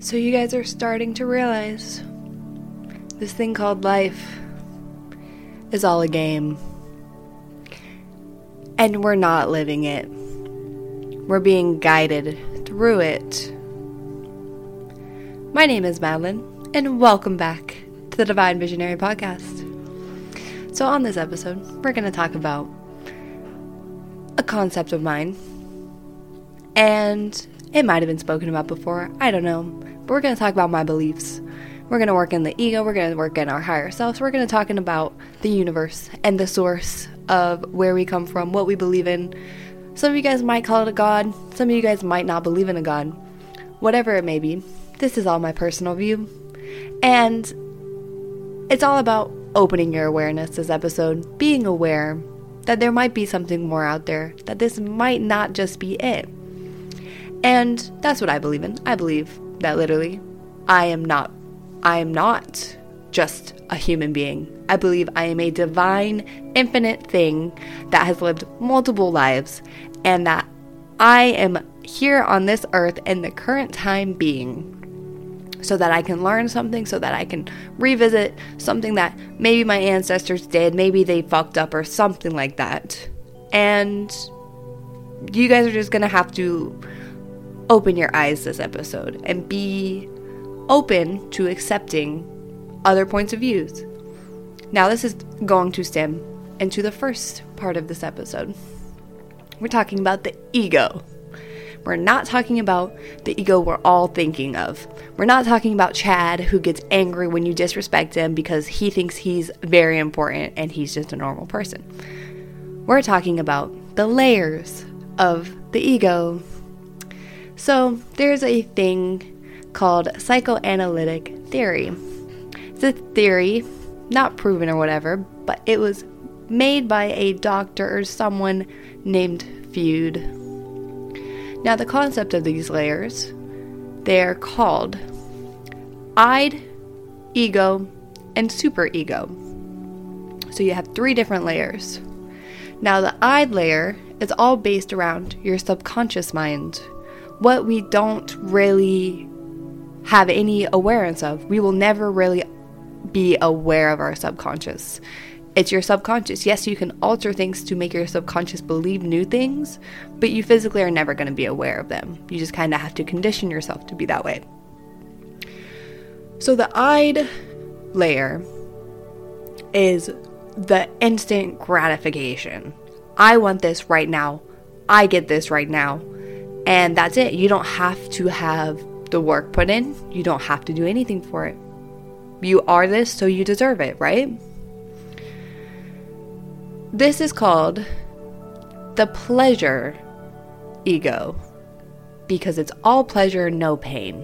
So, you guys are starting to realize this thing called life is all a game. And we're not living it, we're being guided through it. My name is Madeline, and welcome back to the Divine Visionary Podcast. So, on this episode, we're going to talk about a concept of mine, and it might have been spoken about before, I don't know, but we're going to talk about my beliefs. We're going to work in the ego, we're going to work in our higher selves, we're going to talk about the universe and the source of where we come from, what we believe in. Some of you guys might call it a god, some of you guys might not believe in a god. Whatever it may be, this is all my personal view. And it's all about opening your awareness this episode, being aware that there might be something more out there, that this might not just be it. And that's what I believe in. I believe that literally I am not I am not just a human being. I believe I am a divine, infinite thing that has lived multiple lives and that I am here on this earth in the current time being so that I can learn something, so that I can revisit something that maybe my ancestors did, maybe they fucked up or something like that. And you guys are just gonna have to open your eyes this episode and be open to accepting other points of views. Now, this is going to stem into the first part of this episode. We're talking about the ego. We're not talking about the ego we're all thinking of. We're not talking about Chad who gets angry when you disrespect him because he thinks he's very important and he's just a normal person. We're talking about the layers of the ego. So, there's a thing called psychoanalytic theory. It's a theory, not proven or whatever, but it was made by a doctor or someone named Freud. Now, the concept of these layers, they are called id, ego, and superego. So you have three different layers. Now, the id layer is all based around your subconscious mind, what we don't really have any awareness of. We will never really be aware of our subconscious. It's your subconscious. Yes, you can alter things to make your subconscious believe new things, but you physically are never going to be aware of them. You just kind of have to condition yourself to be that way. So the id layer is the instant gratification. I want this right now. I get this right now. And that's it. You don't have to have the work put in. You don't have to do anything for it. You are this, so you deserve it, right? This is called the pleasure ego because it's all pleasure, no pain.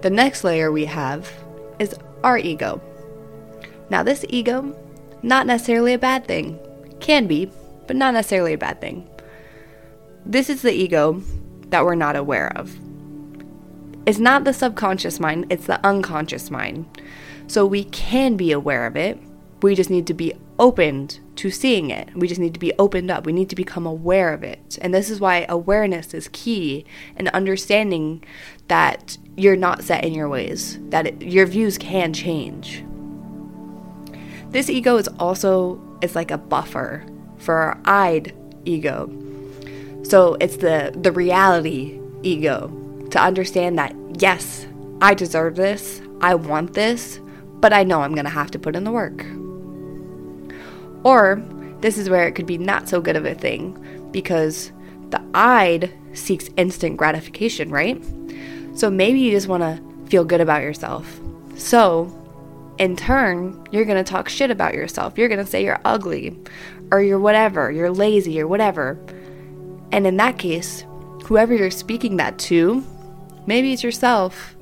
The next layer we have is our ego. Now, this ego, not necessarily a bad thing. Can be, but not necessarily a bad thing. This is the ego that we're not aware of. It's not the subconscious mind, it's the unconscious mind. So we can be aware of it, we just need to be opened to seeing it. We just need to be opened up. We need to become aware of it. And this is why awareness is key and understanding that you're not set in your ways, that it, your views can change. This ego is also it's like a buffer for our id ego. So it's the the reality ego to understand that yes, I deserve this. I want this, but I know I'm going to have to put in the work. Or this is where it could be not so good of a thing because the id seeks instant gratification, right? So maybe you just want to feel good about yourself. So, in turn, you're going to talk shit about yourself. You're going to say you're ugly or you're whatever, you're lazy or whatever. And in that case, whoever you're speaking that to, maybe it's yourself,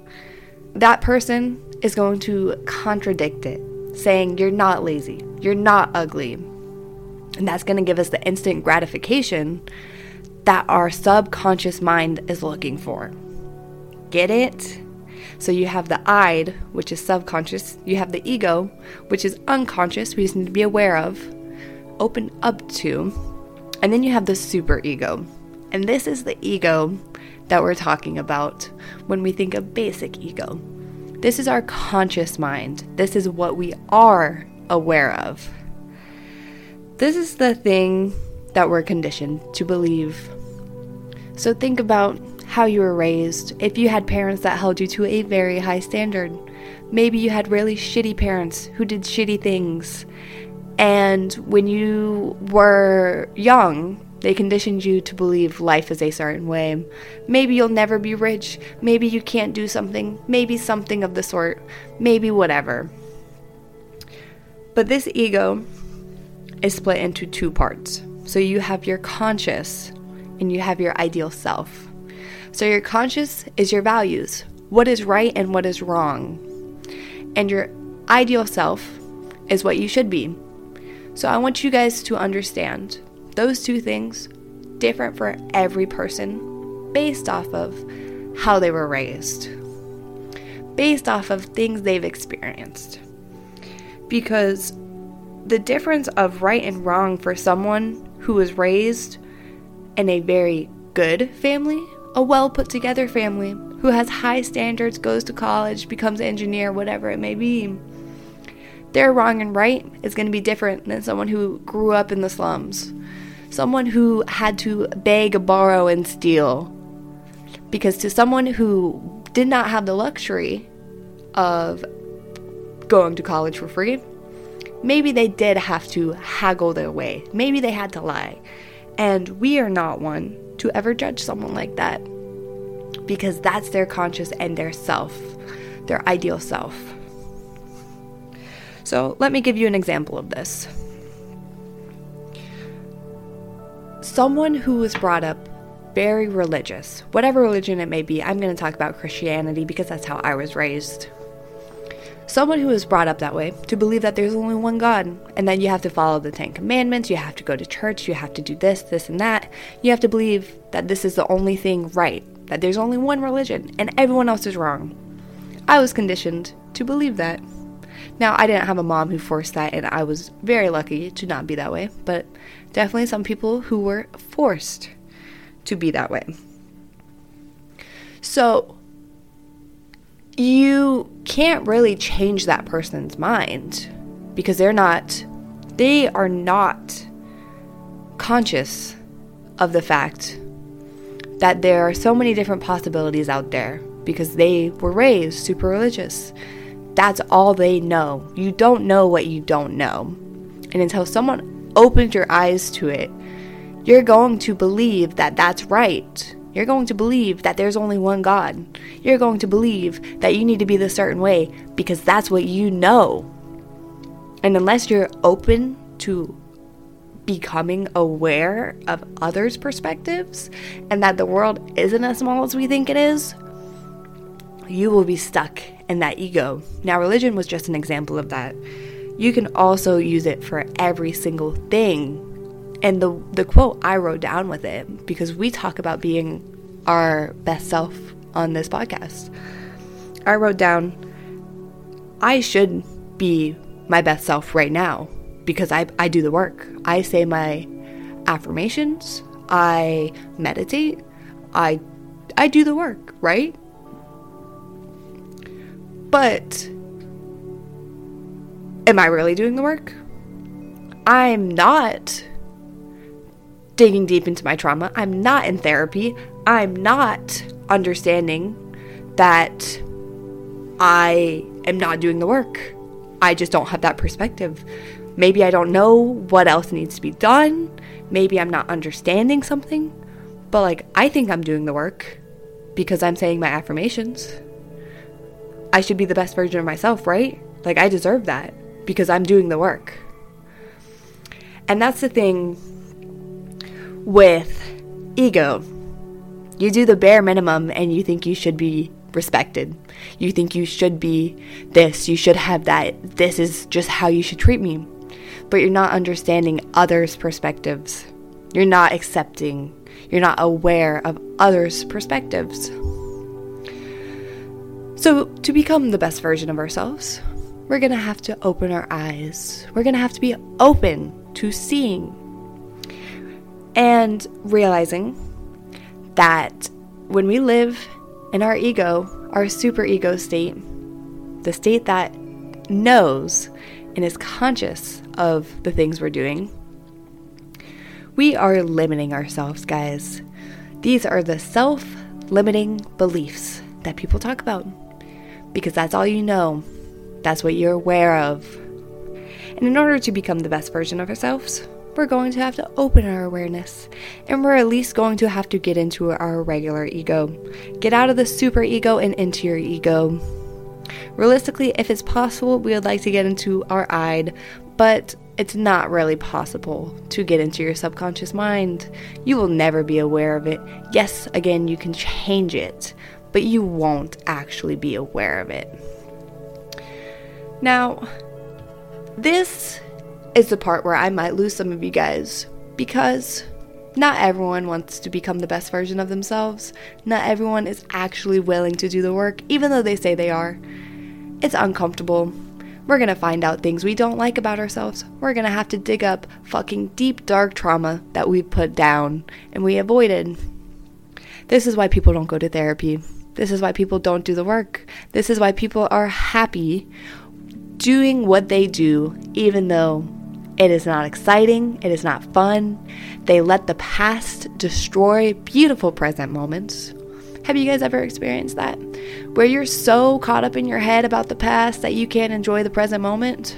that person is going to contradict it, saying you're not lazy, you're not ugly. And that's going to give us the instant gratification that our subconscious mind is looking for. Get it? So you have the id, which is subconscious, you have the ego, which is unconscious, we just need to be aware of, open up to, and then you have the super ego. And this is the ego that we're talking about when we think of basic ego. This is our conscious mind. This is what we are aware of. This is the thing that we're conditioned to believe. So think about how you were raised. If you had parents that held you to a very high standard, maybe you had really shitty parents who did shitty things. And when you were young, they conditioned you to believe life is a certain way. Maybe you'll never be rich. Maybe you can't do something. Maybe something of the sort. Maybe whatever. But this ego is split into two parts. So you have your conscious and you have your ideal self. So your conscious is your values, what is right and what is wrong. And your ideal self is what you should be. So I want you guys to understand those two things different for every person based off of how they were raised, based off of things they've experienced. Because the difference of right and wrong for someone who was raised in a very good family, a well put together family, who has high standards, goes to college, becomes an engineer, whatever it may be, their wrong and right is going to be different than someone who grew up in the slums someone who had to beg, borrow, and steal. Because to someone who did not have the luxury of going to college for free, maybe they did have to haggle their way. Maybe they had to lie. And we are not one to ever judge someone like that because that's their conscious and their self, their ideal self. So, let me give you an example of this. someone who was brought up very religious, whatever religion it may be, I'm going to talk about Christianity because that's how I was raised. Someone who was brought up that way to believe that there's only one God and that you have to follow the Ten Commandments, you have to go to church, you have to do this, this, and that. You have to believe that this is the only thing right, that there's only one religion and everyone else is wrong. I was conditioned to believe that. Now, I didn't have a mom who forced that, and I was very lucky to not be that way, but definitely some people who were forced to be that way. So, you can't really change that person's mind because they're not, they are not conscious of the fact that there are so many different possibilities out there because they were raised super religious. That's all they know. You don't know what you don't know. And until someone opens your eyes to it, you're going to believe that that's right. You're going to believe that there's only one God. You're going to believe that you need to be the certain way because that's what you know. And unless you're open to becoming aware of others' perspectives and that the world isn't as small as we think it is, you will be stuck in that ego. Now, religion was just an example of that. You can also use it for every single thing. And the, the quote I wrote down with it, because we talk about being our best self on this podcast, I wrote down, I should be my best self right now because I, I do the work. I say my affirmations, I meditate, I I do the work, right? But am I really doing the work? I'm not digging deep into my trauma. I'm not in therapy. I'm not understanding that I am not doing the work. I just don't have that perspective. Maybe I don't know what else needs to be done. Maybe I'm not understanding something. But like, I think I'm doing the work because I'm saying my affirmations. I should be the best version of myself, right? Like, I deserve that because I'm doing the work. And that's the thing with ego. You do the bare minimum and you think you should be respected. You think you should be this, you should have that. This is just how you should treat me. But you're not understanding others' perspectives. You're not accepting. You're not aware of others' perspectives. So, to become the best version of ourselves, we're to have to open our eyes. We're to have to be open to seeing and realizing that when we live in our ego, our super ego state, the state that knows and is conscious of the things we're doing, we are limiting ourselves, guys. These are the self limiting beliefs that people talk about because that's all you know, that's what you're aware of. And in order to become the best version of ourselves, we're going to have to open our awareness. And we're at least going to have to get into our regular ego. Get out of the super ego and into your ego. Realistically, if it's possible, we would like to get into our id, but it's not really possible to get into your subconscious mind. You will never be aware of it. Yes, again, you can change it, but you won't actually be aware of it. Now, this is the part where I might lose some of you guys because not everyone wants to become the best version of themselves. Not everyone is actually willing to do the work, even though they say they are. It's uncomfortable. We're gonna find out things we don't like about ourselves. We're gonna have to dig up fucking deep, dark trauma that we put down and we avoided. This is why people don't go to therapy. This is why people don't do the work. This is why people are happy doing what they do, even though it is not exciting, it is not fun. They let the past destroy beautiful present moments. Have you guys ever experienced that? Where you're so caught up in your head about the past that you can't enjoy the present moment?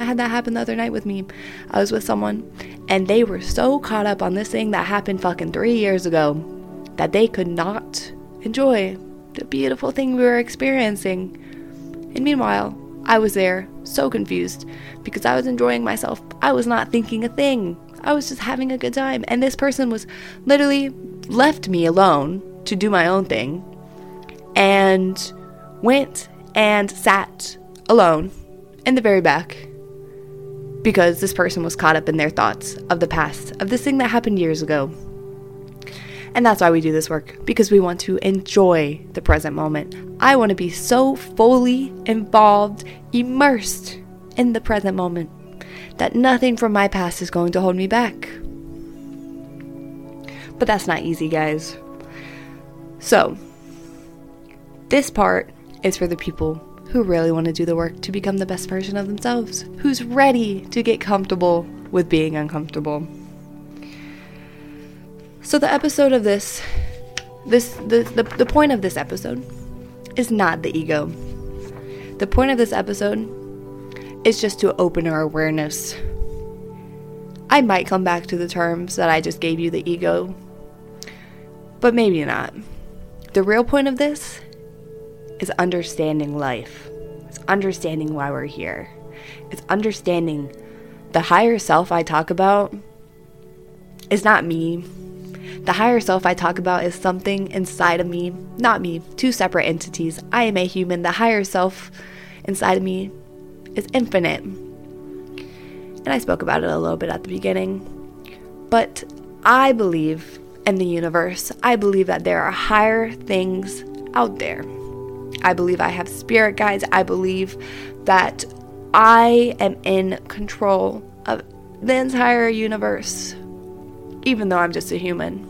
I had that happen the other night with me. I was with someone and they were so caught up on this thing that happened fucking three years ago that they could not enjoy the beautiful thing we were experiencing. And meanwhile, I was there, so confused, because I was enjoying myself. I was not thinking a thing. I was just having a good time. And this person was literally left me alone to do my own thing and went and sat alone in the very back because this person was caught up in their thoughts of the past, of this thing that happened years ago. And that's why we do this work, because we want to enjoy the present moment. I want to be so fully involved, immersed in the present moment, that nothing from my past is going to hold me back. But that's not easy, guys. So, this part is for the people who really want to do the work to become the best version of themselves, who's ready to get comfortable with being uncomfortable. So the episode of this this the, the, the point of this episode is not the ego. The point of this episode is just to open our awareness. I might come back to the terms that I just gave you the ego, but maybe not. The real point of this is understanding life. It's understanding why we're here. It's understanding the higher self I talk about is not me. The higher self I talk about is something inside of me, not me, two separate entities. I am a human. The higher self inside of me is infinite. And I spoke about it a little bit at the beginning. But I believe in the universe. I believe that there are higher things out there. I believe I have spirit guides. I believe that I am in control of the entire universe, even though I'm just a human.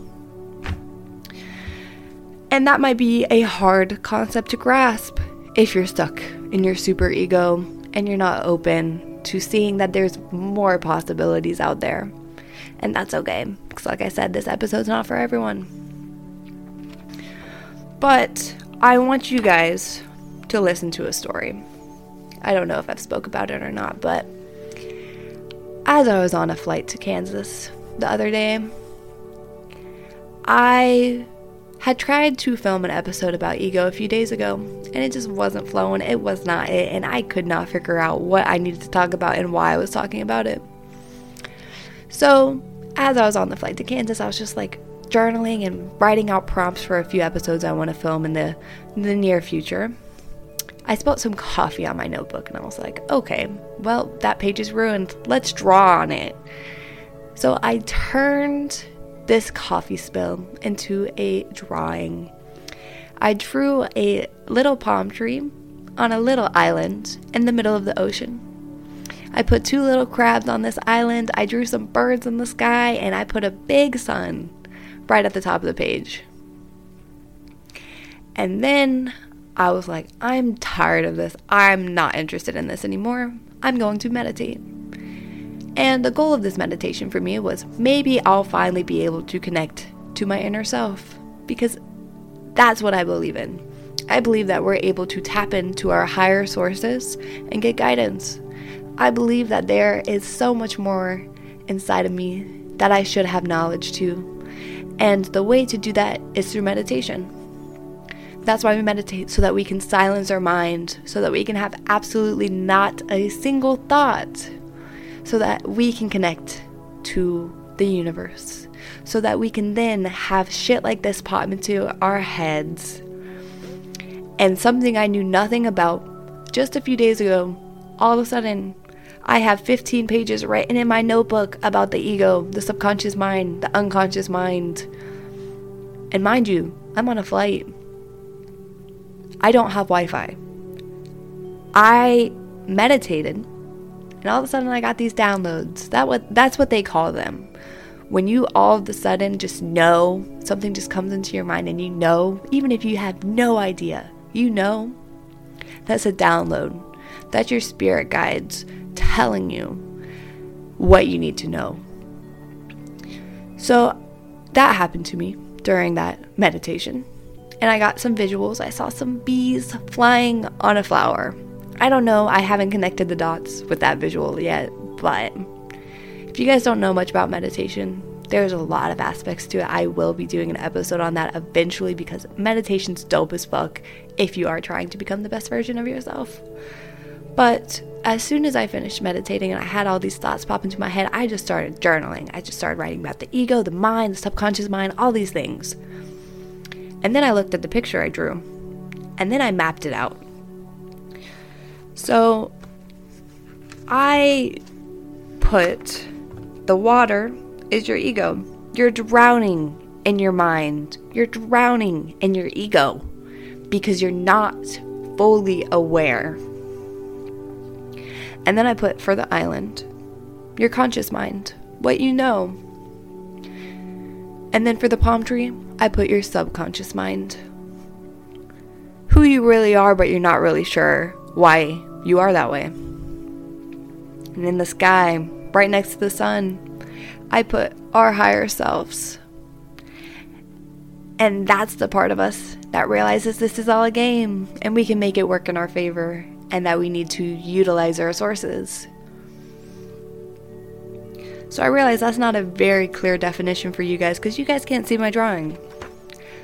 And that might be a hard concept to grasp if you're stuck in your super ego and you're not open to seeing that there's more possibilities out there. And that's okay, because like I said, this episode's not for everyone. But I want you guys to listen to a story. I don't know if I've spoke about it or not, but as I was on a flight to Kansas the other day, I had tried to film an episode about ego a few days ago, and it just wasn't flowing. It was not it, and I could not figure out what I needed to talk about and why I was talking about it. So, as I was on the flight to Kansas, I was just like journaling and writing out prompts for a few episodes I want to film in the, in the near future. I spilled some coffee on my notebook and I was like, okay, well, that page is ruined. Let's draw on it. So I turned this coffee spill into a drawing. I drew a little palm tree on a little island in the middle of the ocean. I put two little crabs on this island, I drew some birds in the sky, and I put a big sun right at the top of the page. And then I was like, I'm tired of this. I'm not interested in this anymore. I'm going to meditate. And the goal of this meditation for me was maybe I'll finally be able to connect to my inner self because that's what I believe in. I believe that we're able to tap into our higher sources and get guidance. I believe that there is so much more inside of me that I should have knowledge to. And the way to do that is through meditation. That's why we meditate, so that we can silence our mind, so that we can have absolutely not a single thought, so that we can connect to the universe, so that we can then have shit like this pop into our heads. And something I knew nothing about just a few days ago, all of a sudden, I have 15 pages written in my notebook about the ego, the subconscious mind, the unconscious mind. And mind you, I'm on a flight. I don't have Wi Fi. I meditated, and all of a sudden I got these downloads. That what that's what they call them. When you all of a sudden just know something just comes into your mind and you know, even if you have no idea, you know, that's a download. That's your spirit guides telling you what you need to know. So that happened to me during that meditation. And I got some visuals. I saw some bees flying on a flower. I don't know, I haven't connected the dots with that visual yet, but if you guys don't know much about meditation, there's a lot of aspects to it. I will be doing an episode on that eventually because meditation's dope as fuck if you are trying to become the best version of yourself. But as soon as I finished meditating and I had all these thoughts pop into my head, I just started journaling. I just started writing about the ego, the mind, the subconscious mind, all these things. And then I looked at the picture I drew, and then I mapped it out. So I put the water is your ego. You're drowning in your mind, you're drowning in your ego because you're not fully aware and then I put for the island, your conscious mind, what you know. And then for the palm tree, I put your subconscious mind, who you really are, but you're not really sure why you are that way. And in the sky, right next to the sun, I put our higher selves. And that's the part of us that realizes this is all a game and we can make it work in our favor and that we need to utilize our sources. So I realize that's not a very clear definition for you guys because you guys can't see my drawing.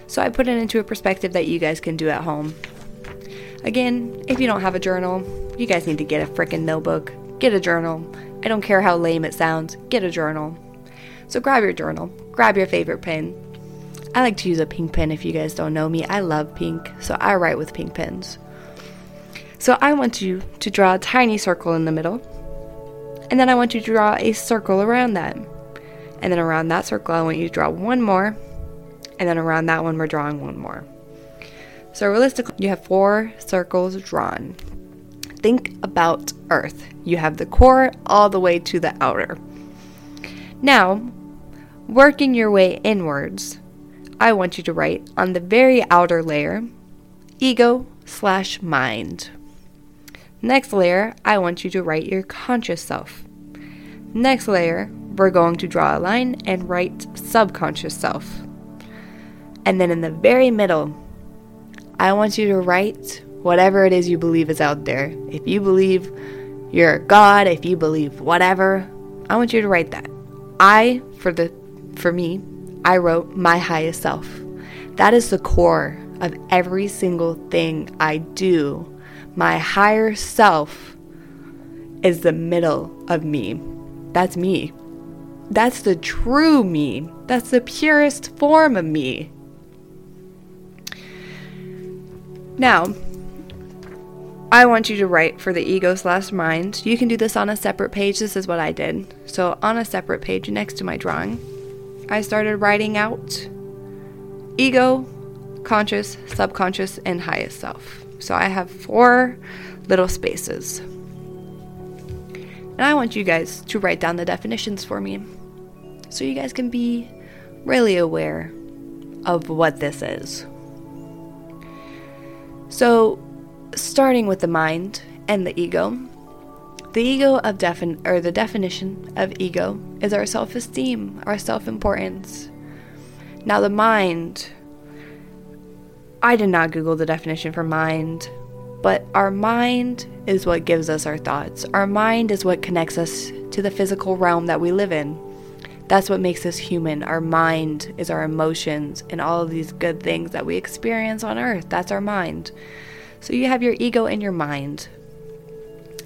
So I put it into a perspective that you guys can do at home. Again, if you don't have a journal, you guys need to get a freaking notebook, get a journal. I don't care how lame it sounds, get a journal. So grab your journal, grab your favorite pen. I like to use a pink pen if you guys don't know me. I love pink, so I write with pink pens. So I want you to draw a tiny circle in the middle. And then I want you to draw a circle around that. And then around that circle, I want you to draw one more. And then around that one, we're drawing one more. So realistically, you have four circles drawn. Think about Earth. You have the core all the way to the outer. Now, working your way inwards, I want you to write on the very outer layer ego slash mind. Next layer, I want you to write your conscious self. Next layer, we're going to draw a line and write subconscious self. And then in the very middle, I want you to write whatever it is you believe is out there. If you believe you're god, if you believe whatever, I want you to write that. I, for the for me, I wrote my highest self. That is the core of every single thing I do my higher self is the middle of me. That's me. That's the true me. That's the purest form of me. Now, I want you to write for the ego slash mind. You can do this on a separate page. This is what I did. So, on a separate page next to my drawing, I started writing out ego, conscious, subconscious, and highest self. So I have four little spaces. And I want you guys to write down the definitions for me so you guys can be really aware of what this is. So, starting with the mind and the ego, the ego of defin or the definition of ego is our self-esteem, our self-importance. Now the mind I did not Google the definition for mind, but our mind is what gives us our thoughts. Our mind is what connects us to the physical realm that we live in. That's what makes us human. Our mind is our emotions and all of these good things that we experience on earth. That's our mind. So you have your ego and your mind.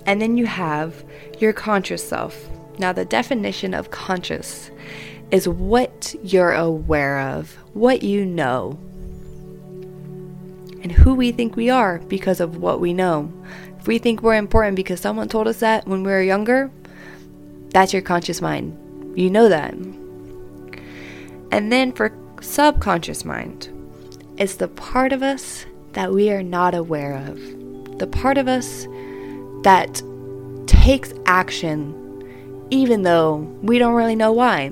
And then you have your conscious self. Now, the definition of conscious is what you're aware of, what you know, and who we think we are because of what we know. If we think we're important because someone told us that when we were younger, that's your conscious mind. You know that. And then for subconscious mind, it's the part of us that we are not aware of. The part of us that takes action even though we don't really know why.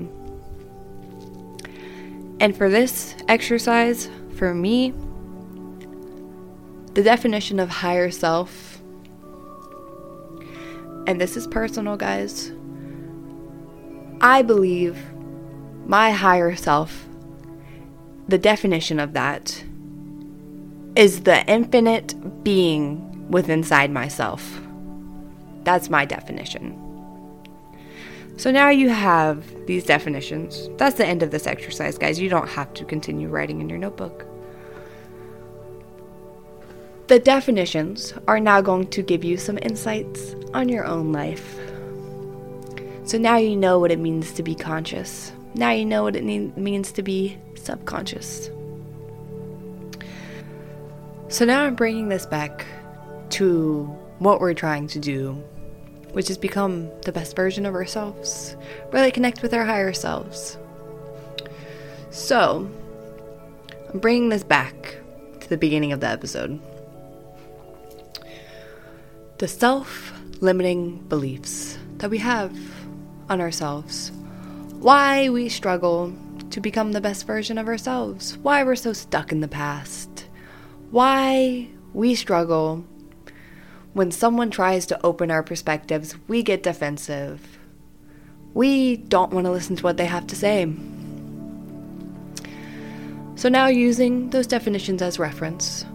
And for this exercise, for me, the definition of higher self, and this is personal, guys, I believe my higher self, the definition of that, is the infinite being within inside myself. That's my definition. So now you have these definitions. That's the end of this exercise, guys. You don't have to continue writing in your notebook. The definitions are now going to give you some insights on your own life. So now you know what it means to be conscious. Now you know what it means to be subconscious. So now I'm bringing this back to what we're trying to do, which is become the best version of ourselves, really connect with our higher selves. So, I'm bringing this back to the beginning of the episode. The self limiting beliefs that we have on ourselves, why we struggle to become the best version of ourselves, why we're so stuck in the past, why we struggle when someone tries to open our perspectives, we get defensive. We don't want to listen to what they have to say. So, now using those definitions as reference,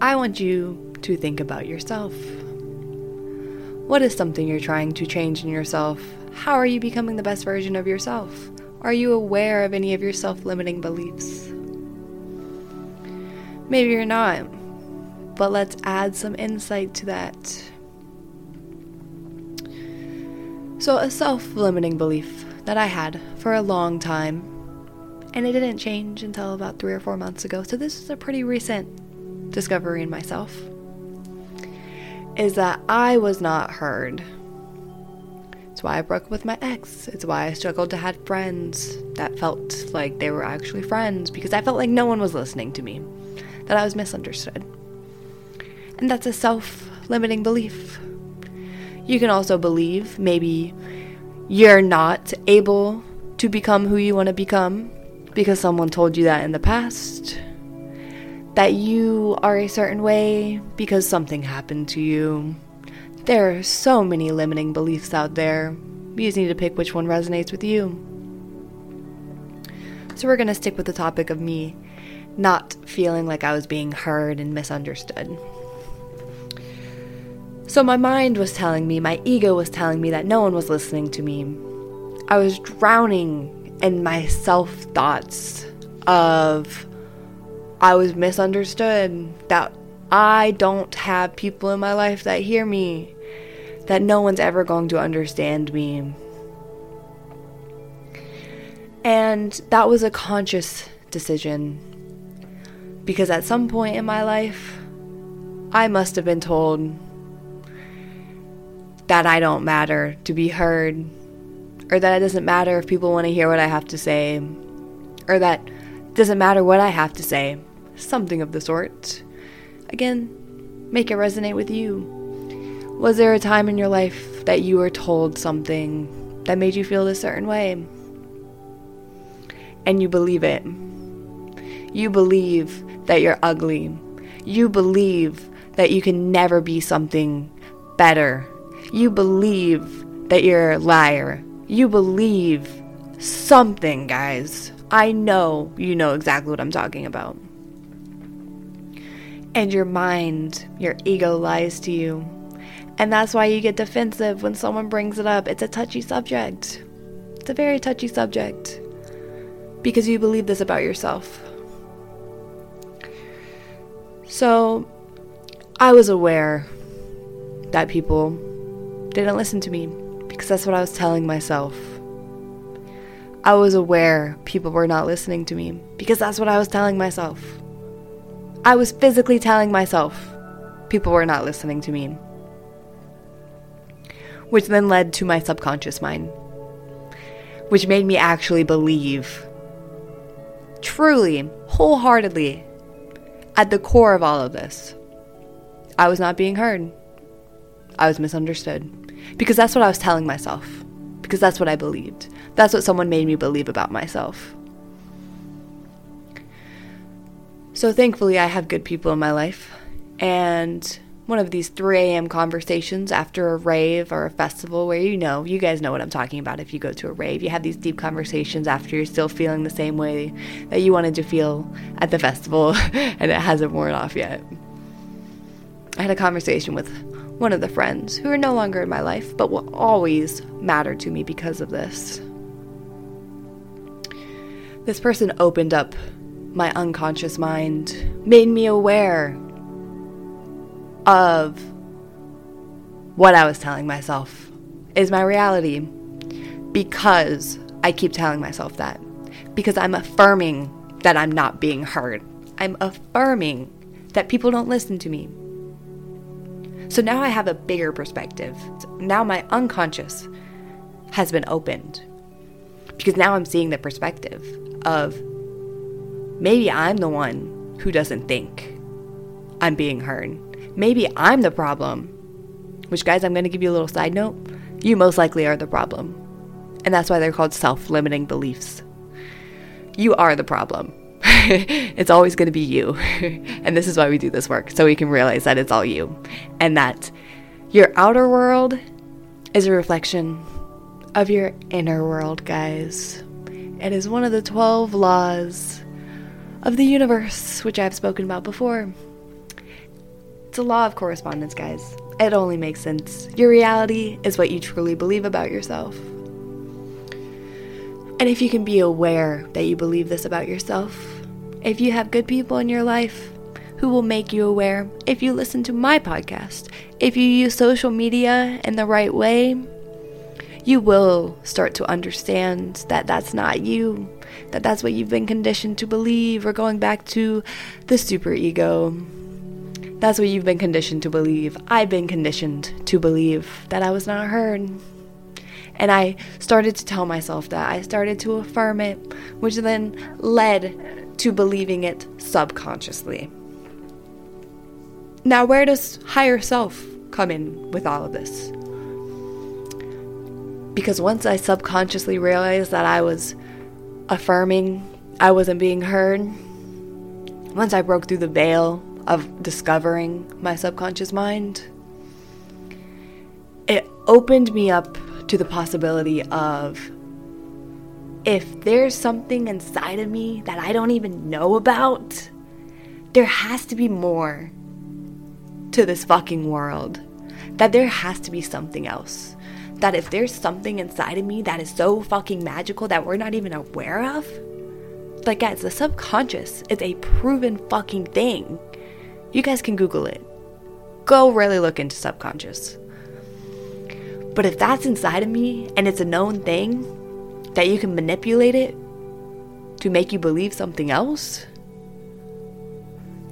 I want you to think about yourself. What is something you're trying to change in yourself? How are you becoming the best version of yourself? Are you aware of any of your self limiting beliefs? Maybe you're not, but let's add some insight to that. So, a self limiting belief that I had for a long time, and it didn't change until about three or four months ago, so this is a pretty recent discovery in myself is that I was not heard. It's why I broke up with my ex. It's why I struggled to have friends that felt like they were actually friends because I felt like no one was listening to me, that I was misunderstood. And that's a self limiting belief. You can also believe maybe you're not able to become who you want to become because someone told you that in the past that you are a certain way because something happened to you. There are so many limiting beliefs out there. You just need to pick which one resonates with you. So, we're going to stick with the topic of me not feeling like I was being heard and misunderstood. So, my mind was telling me, my ego was telling me that no one was listening to me. I was drowning in my self thoughts of I was misunderstood, that I don't have people in my life that hear me, that no one's ever going to understand me. And that was a conscious decision because at some point in my life, I must have been told that I don't matter to be heard, or that it doesn't matter if people want to hear what I have to say, or that it doesn't matter what I have to say something of the sort. Again, make it resonate with you. Was there a time in your life that you were told something that made you feel a certain way? And you believe it. You believe that you're ugly. You believe that you can never be something better. You believe that you're a liar. You believe something, guys. I know you know exactly what I'm talking about. And your mind, your ego lies to you. And that's why you get defensive when someone brings it up. It's a touchy subject. It's a very touchy subject. Because you believe this about yourself. So, I was aware that people didn't listen to me because that's what I was telling myself. I was aware people were not listening to me because that's what I was telling myself. I was physically telling myself people were not listening to me. Which then led to my subconscious mind, which made me actually believe, truly, wholeheartedly, at the core of all of this, I was not being heard. I was misunderstood. Because that's what I was telling myself. Because that's what I believed. That's what someone made me believe about myself. So thankfully, I have good people in my life. And one of these 3 a.m. conversations after a rave or a festival where you know, you guys know what I'm talking about if you go to a rave. You have these deep conversations after you're still feeling the same way that you wanted to feel at the festival and it hasn't worn off yet. I had a conversation with one of the friends who are no longer in my life but will always matter to me because of this. This person opened up my unconscious mind, made me aware of what I was telling myself is my reality because I keep telling myself that. Because I'm affirming that I'm not being heard. I'm affirming that people don't listen to me. So now I have a bigger perspective. Now my unconscious has been opened. Because now I'm seeing the perspective of maybe I'm the one who doesn't think I'm being heard. Maybe I'm the problem. Which, guys, I'm going to give you a little side note. You most likely are the problem. And that's why they're called self limiting beliefs. You are the problem. it's always going to be you. and this is why we do this work, so we can realize that it's all you. And that your outer world is a reflection of your inner world, guys. It is one of the 12 laws of the universe, which I've spoken about before. It's a law of correspondence, guys. It only makes sense. Your reality is what you truly believe about yourself. And if you can be aware that you believe this about yourself, if you have good people in your life who will make you aware, if you listen to my podcast, if you use social media in the right way, you will start to understand that that's not you, that that's what you've been conditioned to believe. We're going back to the super ego. That's what you've been conditioned to believe. I've been conditioned to believe that I was not heard. And I started to tell myself that. I started to affirm it, which then led to believing it subconsciously. Now, where does higher self come in with all of this? Because once I subconsciously realized that I was affirming I wasn't being heard, once I broke through the veil of discovering my subconscious mind, it opened me up to the possibility of if there's something inside of me that I don't even know about, there has to be more to this fucking world. That there has to be something else. That if there's something inside of me that is so fucking magical that we're not even aware of, like guys, the subconscious is a proven fucking thing. You guys can Google it. Go really look into subconscious. But if that's inside of me and it's a known thing, that you can manipulate it to make you believe something else,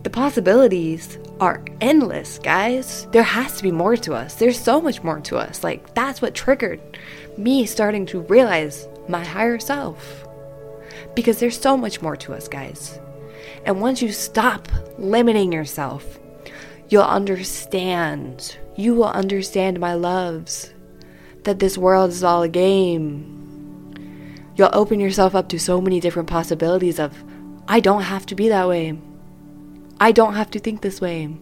the possibilities are endless, guys. There has to be more to us. There's so much more to us. Like, that's what triggered me starting to realize my higher self. Because there's so much more to us, guys. And once you stop limiting yourself, you'll understand. You will understand my loves that this world is all a game. You'll open yourself up to so many different possibilities of, I don't have to be that way. I don't have to think this way.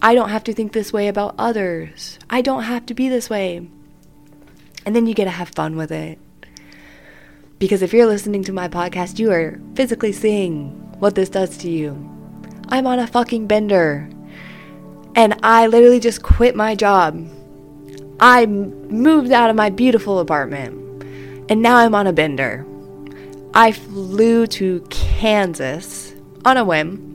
I don't have to think this way about others. I don't have to be this way. And then you get to have fun with it. Because if you're listening to my podcast, you are physically seeing what this does to you. I'm on a fucking bender. And I literally just quit my job. I moved out of my beautiful apartment. And now I'm on a bender. I flew to Kansas on a whim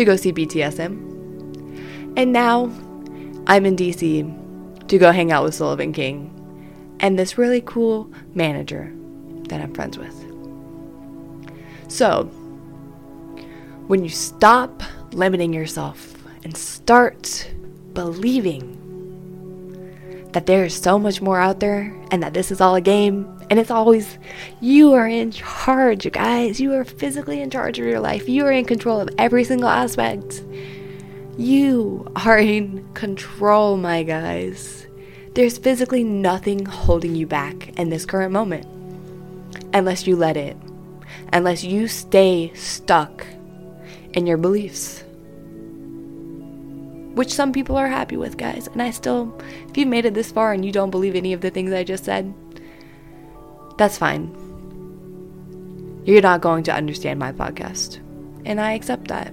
to go see BTSM. And now I'm in DC to go hang out with Sullivan King and this really cool manager that I'm friends with. So, when you stop limiting yourself and start believing that there is so much more out there and that this is all a game and it's always you are in charge, guys. You are physically in charge of your life. You are in control of every single aspect. You are in control, my guys. There's physically nothing holding you back in this current moment unless you let it, unless you stay stuck in your beliefs. Which some people are happy with, guys. And I still, if you've made it this far and you don't believe any of the things I just said, that's fine. You're not going to understand my podcast. And I accept that.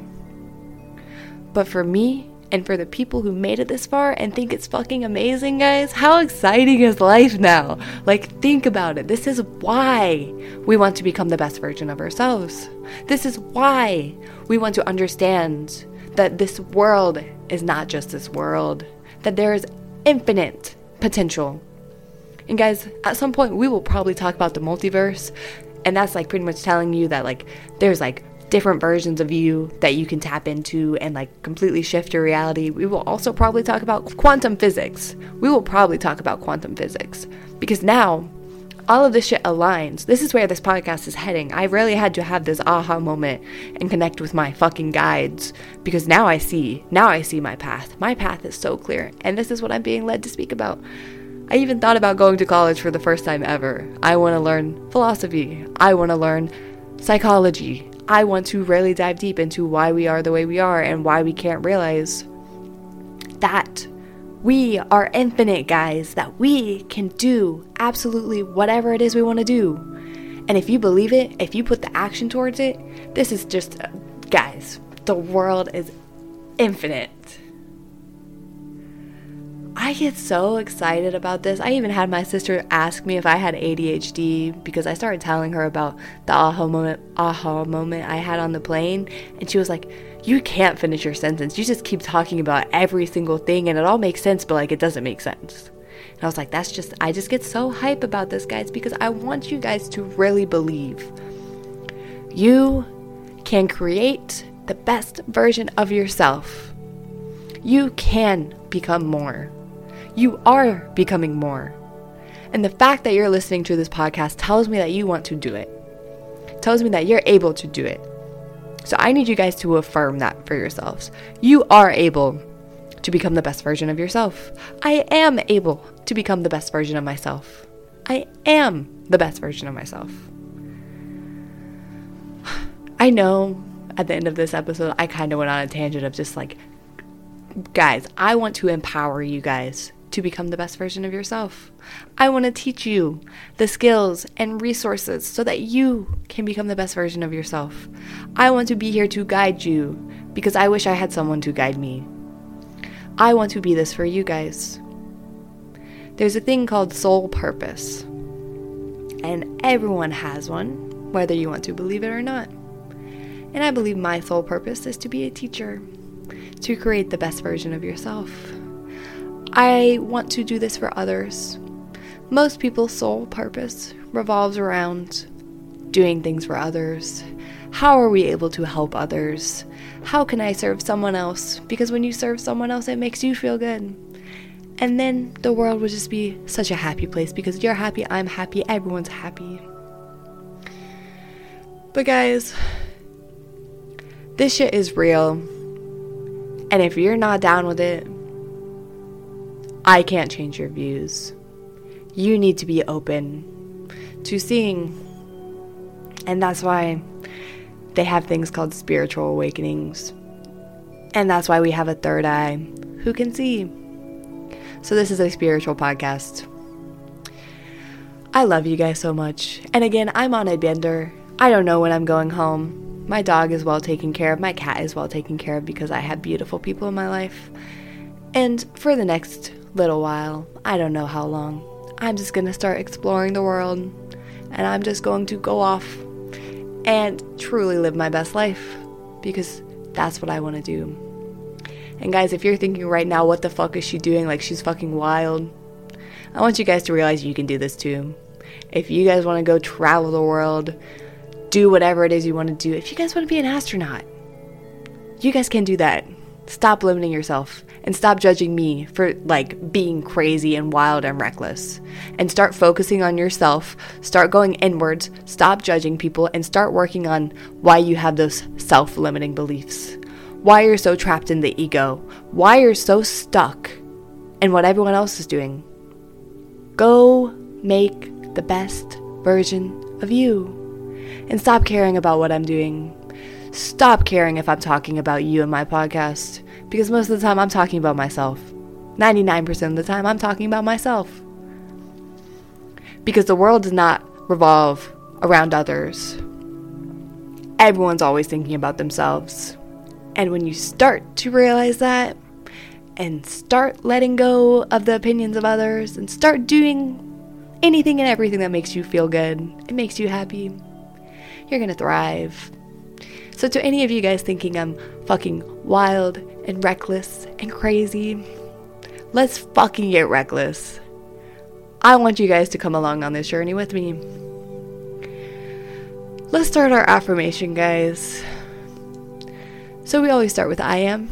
But for me, and for the people who made it this far and think it's fucking amazing, guys, how exciting is life now? Like, think about it. This is why we want to become the best version of ourselves. This is why we want to understand that this world is not just this world, that there is infinite potential. And, guys, at some point, we will probably talk about the multiverse. And that's like pretty much telling you that, like, there's like different versions of you that you can tap into and like completely shift your reality. We will also probably talk about quantum physics. We will probably talk about quantum physics because now all of this shit aligns. This is where this podcast is heading. I really had to have this aha moment and connect with my fucking guides because now I see, now I see my path. My path is so clear, and this is what I'm being led to speak about. I even thought about going to college for the first time ever. I want to learn philosophy. I want to learn psychology. I want to really dive deep into why we are the way we are and why we can't realize that we are infinite, guys, that we can do absolutely whatever it is we want to do. And if you believe it, if you put the action towards it, this is just, guys, the world is infinite. I get so excited about this. I even had my sister ask me if I had ADHD because I started telling her about the aha moment aha moment I had on the plane and she was like, "You can't finish your sentence. You just keep talking about every single thing and it all makes sense, but like it doesn't make sense." And I was like, "That's just I just get so hype about this, guys, because I want you guys to really believe you can create the best version of yourself. You can become more." You are becoming more. And the fact that you're listening to this podcast tells me that you want to do it, tells me that you're able to do it. So I need you guys to affirm that for yourselves. You are able to become the best version of yourself. I am able to become the best version of myself. I am the best version of myself. I know at the end of this episode, I kind of went on a tangent of just like, guys, I want to empower you guys to become the best version of yourself. I want to teach you the skills and resources so that you can become the best version of yourself. I want to be here to guide you because I wish I had someone to guide me. I want to be this for you guys. There's a thing called soul purpose, and everyone has one, whether you want to believe it or not. And I believe my soul purpose is to be a teacher, to create the best version of yourself. I want to do this for others. Most people's sole purpose revolves around doing things for others. How are we able to help others? How can I serve someone else? Because when you serve someone else, it makes you feel good. And then the world would just be such a happy place because you're happy, I'm happy, everyone's happy. But guys, this shit is real. And if you're not down with it, I can't change your views. You need to be open to seeing. And that's why they have things called spiritual awakenings. And that's why we have a third eye who can see. So, this is a spiritual podcast. I love you guys so much. And again, I'm on a bender. I don't know when I'm going home. My dog is well taken care of. My cat is well taken care of because I have beautiful people in my life. And for the next little while, I don't know how long, I'm just to start exploring the world. And I'm just going to go off and truly live my best life because that's what I want to do. And guys, if you're thinking right now, what the fuck is she doing? Like she's fucking wild. I want you guys to realize you can do this too. If you guys want to go travel the world, do whatever it is you want to do. If you guys want to be an astronaut, you guys can do that. Stop limiting yourself and stop judging me for like being crazy and wild and reckless. And start focusing on yourself. Start going inwards. Stop judging people and start working on why you have those self limiting beliefs. Why you're so trapped in the ego. Why you're so stuck in what everyone else is doing. Go make the best version of you. And stop caring about what I'm doing. Stop caring if I'm talking about you in my podcast. Because most of the time I'm talking about myself. 99% of the time I'm talking about myself. Because the world does not revolve around others. Everyone's always thinking about themselves. And when you start to realize that, and start letting go of the opinions of others, and start doing anything and everything that makes you feel good, it makes you happy, you're gonna thrive. So, to any of you guys thinking I'm fucking wild and reckless and crazy, let's fucking get reckless. I want you guys to come along on this journey with me. Let's start our affirmation, guys. So, we always start with I am.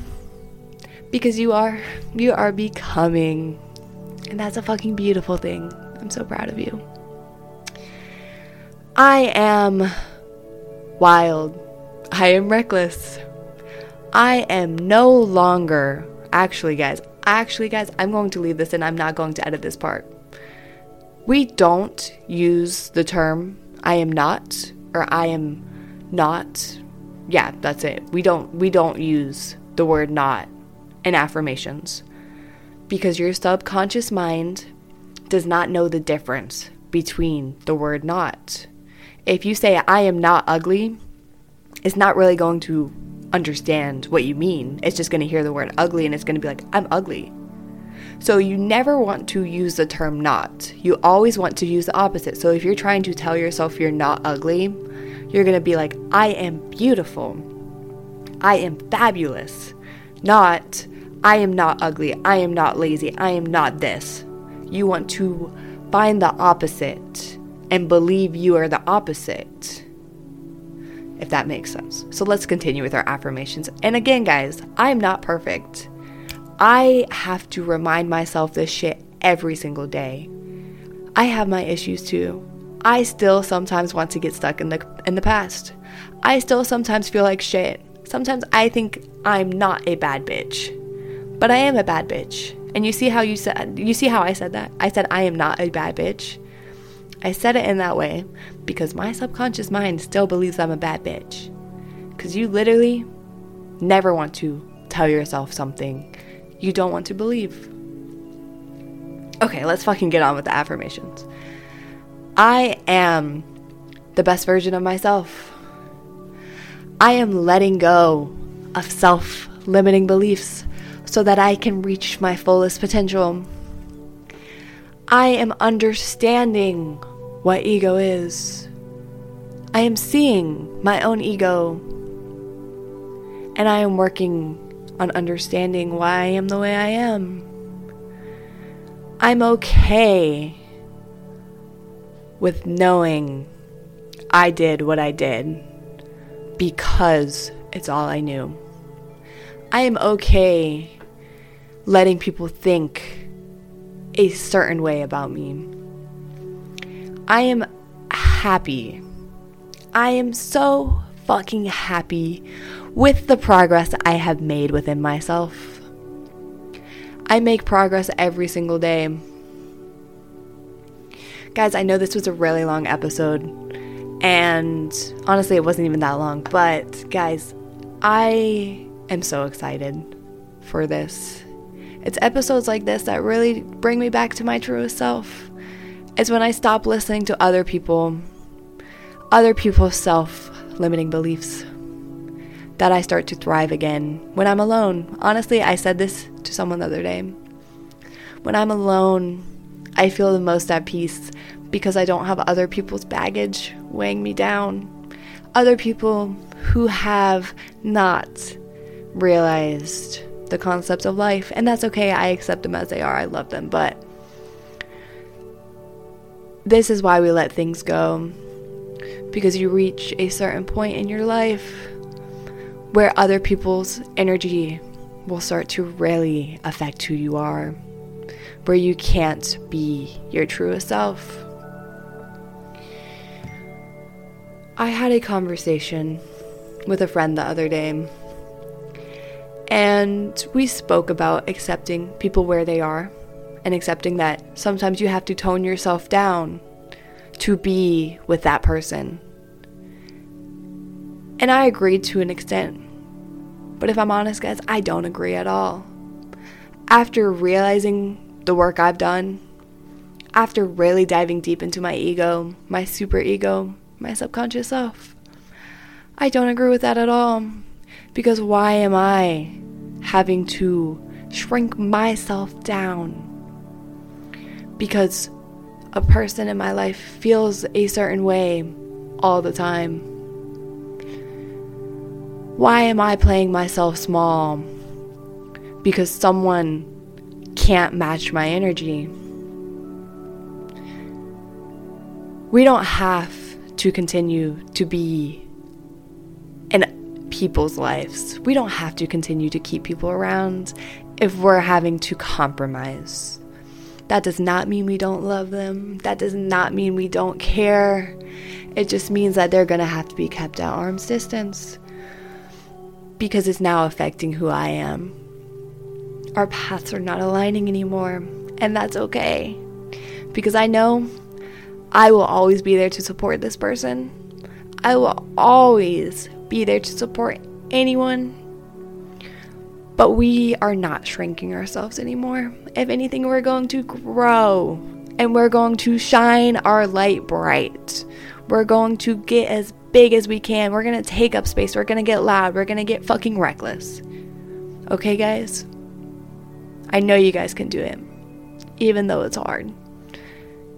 Because you are, you are becoming. And that's a fucking beautiful thing. I'm so proud of you. I am wild. I am reckless. I am no longer. Actually, guys, actually, guys, I'm going to leave this and I'm not going to edit this part. We don't use the term I am not or I am not. Yeah, that's it. We don't we don't use the word not in affirmations because your subconscious mind does not know the difference between the word not. If you say, I am not ugly, it's not really going to understand what you mean. It's just going to hear the word ugly and it's going to be like, I'm ugly. So you never want to use the term not. You always want to use the opposite. So if you're trying to tell yourself you're not ugly, you're going to be like, I am beautiful. I am fabulous. Not, I am not ugly. I am not lazy. I am not this you want to find the opposite and believe you are the opposite. If that makes sense. So let's continue with our affirmations. And again, guys, I'm not perfect. I have to remind myself this shit every single day. I have my issues too. I still sometimes want to get stuck in the in the past. I still sometimes feel like shit. Sometimes I think I'm not a bad bitch. But I am a bad bitch. And you see how you said you see how I said that? I said I am not a bad bitch. I said it in that way because my subconscious mind still believes I'm a bad bitch. Cuz you literally never want to tell yourself something you don't want to believe. Okay, let's fucking get on with the affirmations. I am the best version of myself. I am letting go of self limiting beliefs so that I can reach my fullest potential. I am understanding what ego is. I am seeing my own ego. And I am working on understanding why I am the way I am. I'm okay with knowing I did what I did because it's all I knew. I am okay letting people think a certain way about me. I am happy. I am so fucking happy with the progress I have made within myself. I make progress every single day. Guys, I know this was a really long episode, and honestly, it wasn't even that long, but guys, I am so excited for this. It's episodes like this that really bring me back to my truest self. It's when I stop listening to other people, other people's self limiting beliefs, that I start to thrive again when I'm alone. Honestly, I said this to someone the other day. When I'm alone, I feel the most at peace because I don't have other people's baggage weighing me down. Other people who have not realized the concepts of life, and that's okay. I accept them as they are. I love them, but this is why we let things go because you reach a certain point in your life where other people's energy will start to really affect who you are, where you can't be your truest self. I had a conversation with a friend the other day, and we spoke about accepting people where they are and accepting that sometimes you have to tone yourself down to be with that person. And I agreed to an extent. But if I'm honest, guys, I don't agree at all. After realizing the work I've done, after really diving deep into my ego, my super ego, my subconscious self, I don't agree with that at all. Because why am I having to shrink myself down? Because a person in my life feels a certain way all the time. Why am I playing myself small? Because someone can't match my energy. We don't have to continue to be in people's lives. We don't have to continue to keep people around if we're having to compromise. That does not mean we don't love them. That does not mean we don't care. It just means that they're going to have to be kept at arm's distance because it's now affecting who I am. Our paths are not aligning anymore, and that's okay because I know I will always be there to support this person. I will always be there to support anyone. But we are not shrinking ourselves anymore. If anything, we're going to grow and we're going to shine our light bright. We're going to get as big as we can. We're going to take up space. We're going to get loud. We're going to get fucking reckless. Okay, guys? I know you guys can do it, even though it's hard.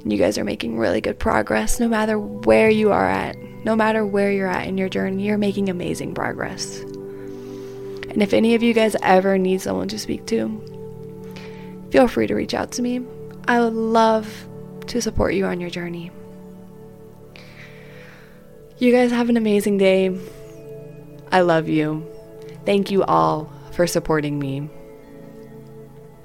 You guys are making really good progress no matter where you are at. No matter where you're at in your journey, you're making amazing progress. And if any of you guys ever need someone to speak to, feel free to reach out to me. I would love to support you on your journey. You guys have an amazing day. I love you. Thank you all for supporting me.